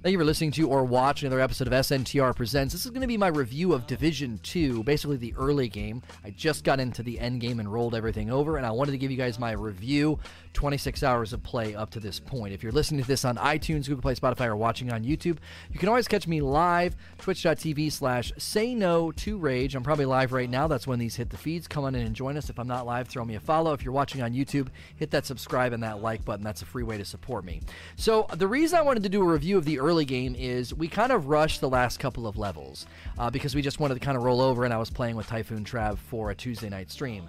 Thank you for listening to or watching another episode of SNTR Presents. This is going to be my review of Division 2, basically the early game. I just got into the end game and rolled everything over, and I wanted to give you guys my review 26 hours of play up to this point. If you're listening to this on iTunes, Google Play, Spotify, or watching on YouTube, you can always catch me live, twitch.tv slash say no to rage. I'm probably live right now. That's when these hit the feeds. Come on in and join us. If I'm not live, throw me a follow. If you're watching on YouTube, hit that subscribe and that like button. That's a free way to support me. So, the reason I wanted to do a review of the early game is we kind of rushed the last couple of levels uh, because we just wanted to kind of roll over, and I was playing with Typhoon Trav for a Tuesday night stream.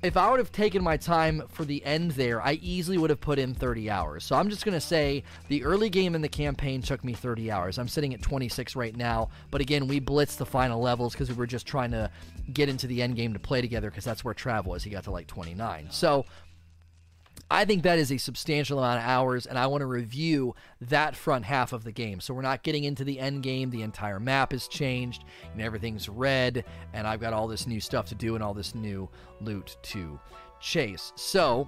If I would have taken my time for the end there, I easily would have put in 30 hours. So I'm just going to say the early game in the campaign took me 30 hours. I'm sitting at 26 right now, but again, we blitzed the final levels because we were just trying to get into the end game to play together because that's where Trav was. He got to like 29. So I think that is a substantial amount of hours, and I want to review that front half of the game. So we're not getting into the end game. The entire map has changed, and everything's red, and I've got all this new stuff to do and all this new loot to chase. So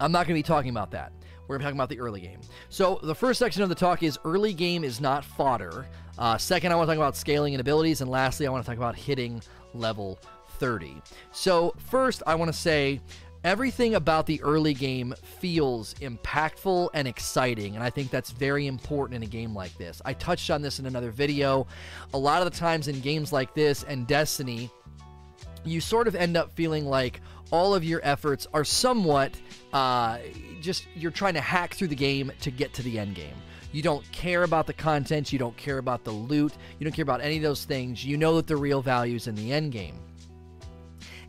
I'm not going to be talking about that. We're going to be talking about the early game. So the first section of the talk is early game is not fodder. Uh, second, I want to talk about scaling and abilities, and lastly, I want to talk about hitting level 30. So first, I want to say everything about the early game feels impactful and exciting and i think that's very important in a game like this. I touched on this in another video. A lot of the times in games like this and destiny you sort of end up feeling like all of your efforts are somewhat uh, just you're trying to hack through the game to get to the end game. You don't care about the content you don't care about the loot you don't care about any of those things. You know that the real value is in the end game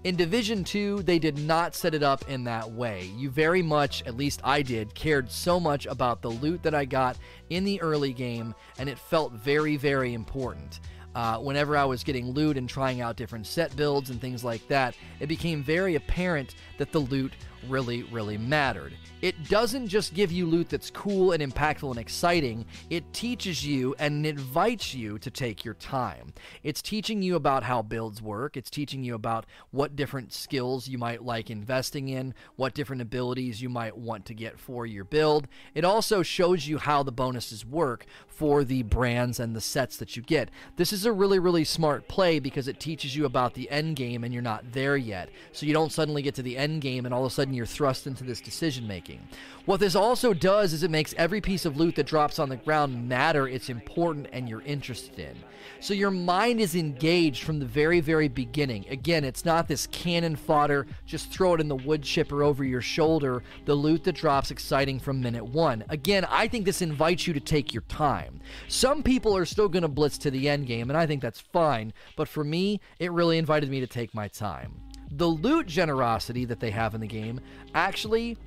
in Division 2, they did not set it up in that way. You very much, at least I did, cared so much about the loot that I got in the early game, and it felt very, very important. Uh, whenever I was getting loot and trying out different set builds and things like that, it became very apparent that the loot really, really mattered. It doesn't just give you loot that's cool and impactful and exciting, it teaches you and invites you to take your time. It's teaching you about how builds work, it's teaching you about what different skills you might like investing in, what different abilities you might want to get for your build. It also shows you how the bonuses work for the brands and the sets that you get. This is a really, really smart play because it teaches you about the end game and you're not there yet. So you don't suddenly get to the end game and all of a sudden you're thrust into this decision making. What this also does is it makes every piece of loot that drops on the ground matter, it's important, and you're interested in. So your mind is engaged from the very, very beginning. Again, it's not this cannon fodder, just throw it in the wood chipper over your shoulder, the loot that drops exciting from minute one. Again, I think this invites you to take your time. Some people are still going to blitz to the end game, and I think that's fine, but for me, it really invited me to take my time. The loot generosity that they have in the game actually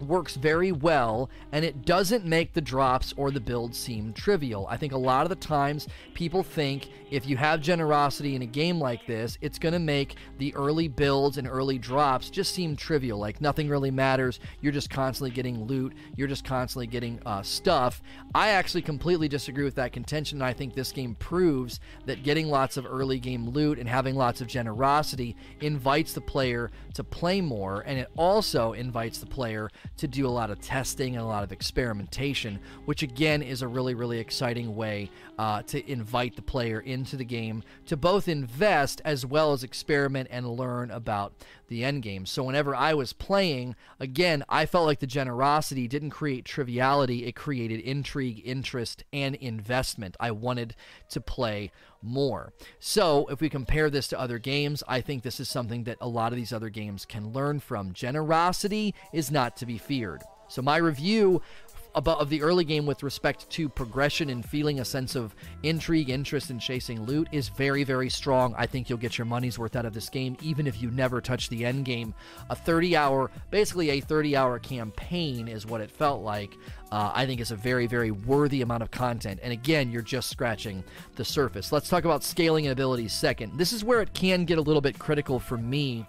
works very well and it doesn't make the drops or the build seem trivial. I think a lot of the times people think if you have generosity in a game like this, it's going to make the early builds and early drops just seem trivial. Like nothing really matters. You're just constantly getting loot. You're just constantly getting uh, stuff. I actually completely disagree with that contention. I think this game proves that getting lots of early game loot and having lots of generosity invites the player to play more and it also invites the player to do a lot of testing and a lot of experimentation, which again is a really, really exciting way uh, to invite the player into the game to both invest as well as experiment and learn about the end game. So whenever I was playing, again, I felt like the generosity didn't create triviality, it created intrigue, interest, and investment. I wanted to play more. So, if we compare this to other games, I think this is something that a lot of these other games can learn from. Generosity is not to be feared. So, my review about of the early game with respect to progression and feeling a sense of intrigue, interest in chasing loot is very, very strong. I think you'll get your money's worth out of this game, even if you never touch the end game. A 30 hour, basically a 30 hour campaign is what it felt like. Uh, I think it's a very, very worthy amount of content. And again, you're just scratching the surface. Let's talk about scaling and abilities second. This is where it can get a little bit critical for me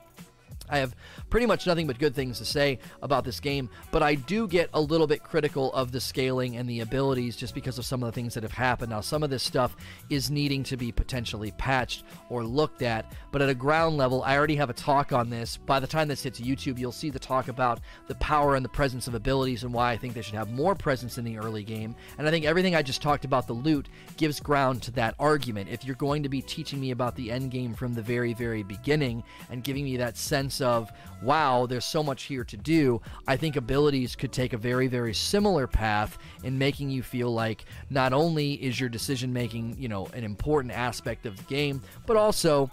I have pretty much nothing but good things to say about this game, but I do get a little bit critical of the scaling and the abilities just because of some of the things that have happened. Now, some of this stuff is needing to be potentially patched or looked at, but at a ground level, I already have a talk on this. By the time this hits YouTube, you'll see the talk about the power and the presence of abilities and why I think they should have more presence in the early game. And I think everything I just talked about the loot gives ground to that argument. If you're going to be teaching me about the end game from the very, very beginning and giving me that sense of, wow, there's so much here to do, I think abilities could take a very, very similar path in making you feel like not only is your decision making, you know, an important aspect of the game, but also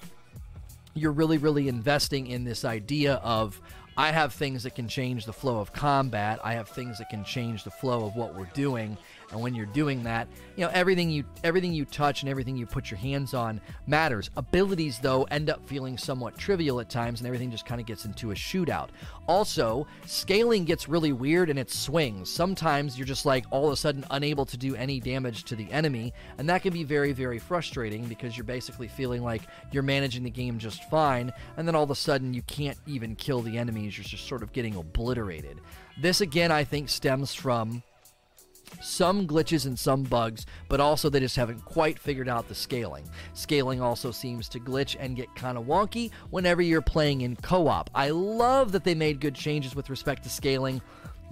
you're really, really investing in this idea of I have things that can change the flow of combat. I have things that can change the flow of what we're doing. And when you're doing that, you know, everything you everything you touch and everything you put your hands on matters. Abilities though end up feeling somewhat trivial at times and everything just kind of gets into a shootout. Also, scaling gets really weird and it swings. Sometimes you're just like all of a sudden unable to do any damage to the enemy, and that can be very very frustrating because you're basically feeling like you're managing the game just fine, and then all of a sudden you can't even kill the enemies. You're just sort of getting obliterated. This again I think stems from some glitches and some bugs, but also they just haven't quite figured out the scaling. Scaling also seems to glitch and get kind of wonky whenever you're playing in co op. I love that they made good changes with respect to scaling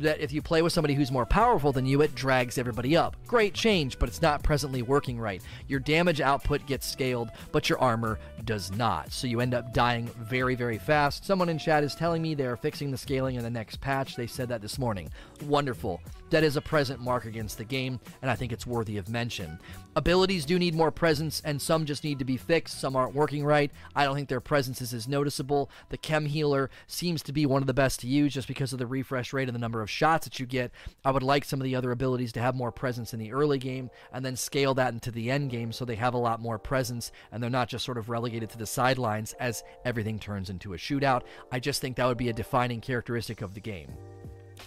that if you play with somebody who's more powerful than you, it drags everybody up. Great change, but it's not presently working right. Your damage output gets scaled, but your armor does not. So you end up dying very, very fast. Someone in chat is telling me they're fixing the scaling in the next patch. They said that this morning. Wonderful. That is a present mark against the game, and I think it's worthy of mention. Abilities do need more presence, and some just need to be fixed. Some aren't working right. I don't think their presence is as noticeable. The Chem Healer seems to be one of the best to use just because of the refresh rate and the number of shots that you get. I would like some of the other abilities to have more presence in the early game and then scale that into the end game so they have a lot more presence and they're not just sort of relegated to the sidelines as everything turns into a shootout. I just think that would be a defining characteristic of the game.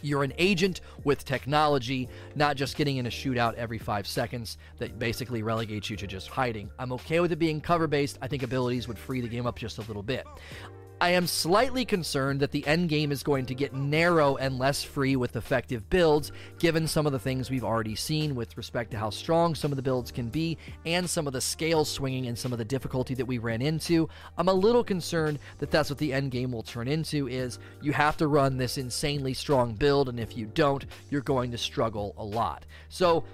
You're an agent with technology, not just getting in a shootout every five seconds that basically relegates you to just hiding. I'm okay with it being cover based. I think abilities would free the game up just a little bit. I am slightly concerned that the end game is going to get narrow and less free with effective builds, given some of the things we've already seen with respect to how strong some of the builds can be and some of the scale swinging and some of the difficulty that we ran into. I'm a little concerned that that's what the end game will turn into is you have to run this insanely strong build and if you don't, you're going to struggle a lot. So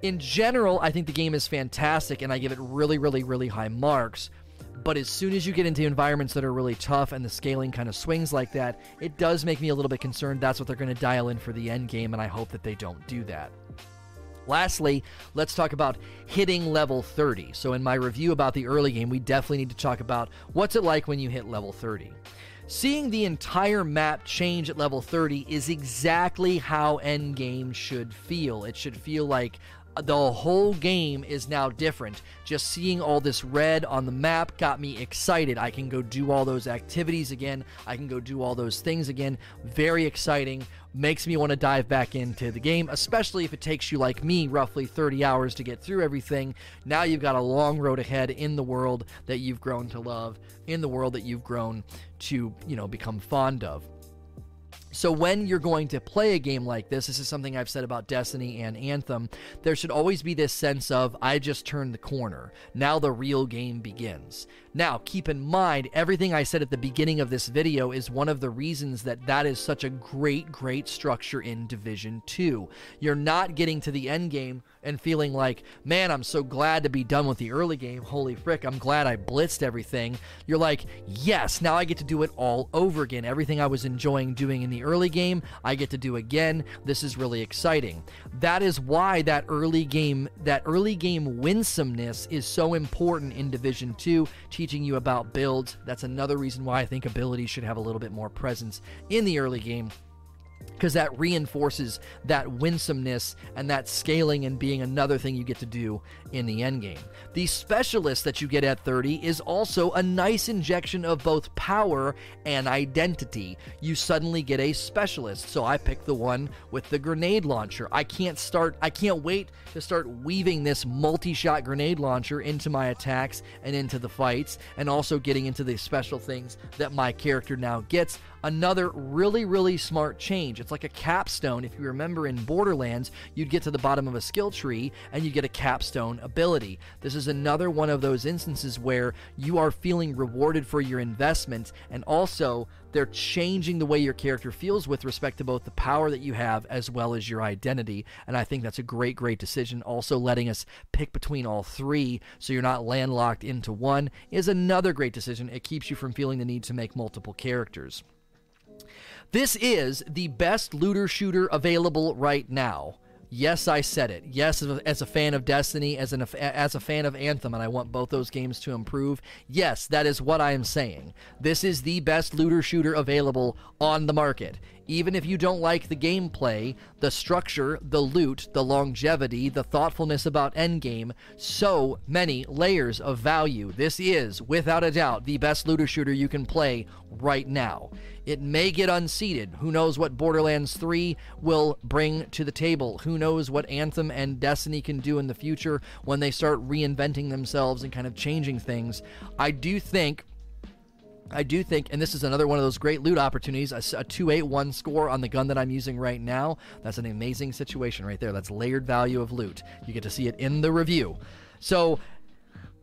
in general, I think the game is fantastic and I give it really really really high marks. But as soon as you get into environments that are really tough and the scaling kind of swings like that, it does make me a little bit concerned that's what they're going to dial in for the end game, and I hope that they don't do that. Lastly, let's talk about hitting level 30. So, in my review about the early game, we definitely need to talk about what's it like when you hit level 30. Seeing the entire map change at level 30 is exactly how Endgame should feel. It should feel like the whole game is now different. Just seeing all this red on the map got me excited. I can go do all those activities again. I can go do all those things again. Very exciting. Makes me want to dive back into the game, especially if it takes you, like me, roughly 30 hours to get through everything. Now you've got a long road ahead in the world that you've grown to love, in the world that you've grown to, you know, become fond of. So when you're going to play a game like this, this is something I've said about Destiny and Anthem, there should always be this sense of I just turned the corner. Now the real game begins. Now, keep in mind, everything I said at the beginning of this video is one of the reasons that that is such a great, great structure in Division 2. You're not getting to the end game and feeling like, man, I'm so glad to be done with the early game. Holy frick, I'm glad I blitzed everything. You're like, yes, now I get to do it all over again. Everything I was enjoying doing in the early game, I get to do again. This is really exciting. That is why that early game, that early game winsomeness is so important in Division 2 teaching you about builds. That's another reason why I think abilities should have a little bit more presence in the early game because that reinforces that winsomeness and that scaling and being another thing you get to do in the end game. The specialist that you get at 30 is also a nice injection of both power and identity. You suddenly get a specialist. So I picked the one with the grenade launcher. I can't start I can't wait to start weaving this multi-shot grenade launcher into my attacks and into the fights and also getting into the special things that my character now gets another really, really smart change. It's like a capstone. If you remember in Borderlands, you'd get to the bottom of a skill tree and you get a capstone ability. This is another one of those instances where you are feeling rewarded for your investment and also they're changing the way your character feels with respect to both the power that you have as well as your identity. And I think that's a great, great decision. Also, letting us pick between all three so you're not landlocked into one is another great decision. It keeps you from feeling the need to make multiple characters. This is the best looter shooter available right now. Yes, I said it. Yes, as a fan of Destiny, as an as a fan of Anthem, and I want both those games to improve. Yes, that is what I am saying. This is the best looter shooter available on the market. Even if you don't like the gameplay, the structure, the loot, the longevity, the thoughtfulness about endgame, so many layers of value. This is, without a doubt, the best looter shooter you can play right now. It may get unseated. Who knows what Borderlands 3 will bring to the table? Who knows what Anthem and Destiny can do in the future when they start reinventing themselves and kind of changing things? I do think I do think, and this is another one of those great loot opportunities, a, a 281 score on the gun that I'm using right now. That's an amazing situation right there. That's layered value of loot. You get to see it in the review. So,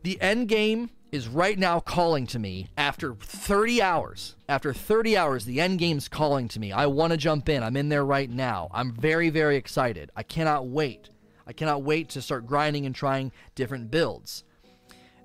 the end game is right now calling to me after 30 hours. After 30 hours, the end game's calling to me. I want to jump in. I'm in there right now. I'm very, very excited. I cannot wait. I cannot wait to start grinding and trying different builds.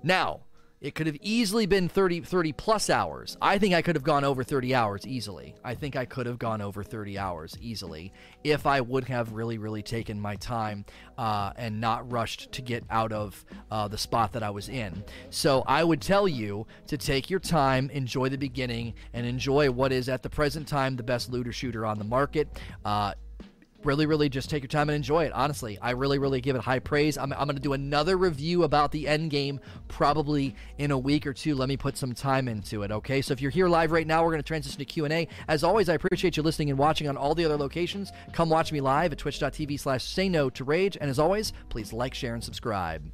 Now, it could have easily been 30, 30 plus hours. I think I could have gone over 30 hours easily. I think I could have gone over 30 hours easily if I would have really, really taken my time uh, and not rushed to get out of uh, the spot that I was in. So I would tell you to take your time, enjoy the beginning, and enjoy what is at the present time the best looter shooter on the market. Uh, really, really just take your time and enjoy it. Honestly, I really, really give it high praise. I'm, I'm going to do another review about the end game probably in a week or two. Let me put some time into it. Okay, so if you're here live right now, we're going to transition to Q and A. As always, I appreciate you listening and watching on all the other locations. Come watch me live at twitch.tv/slash say no to rage. And as always, please like, share, and subscribe.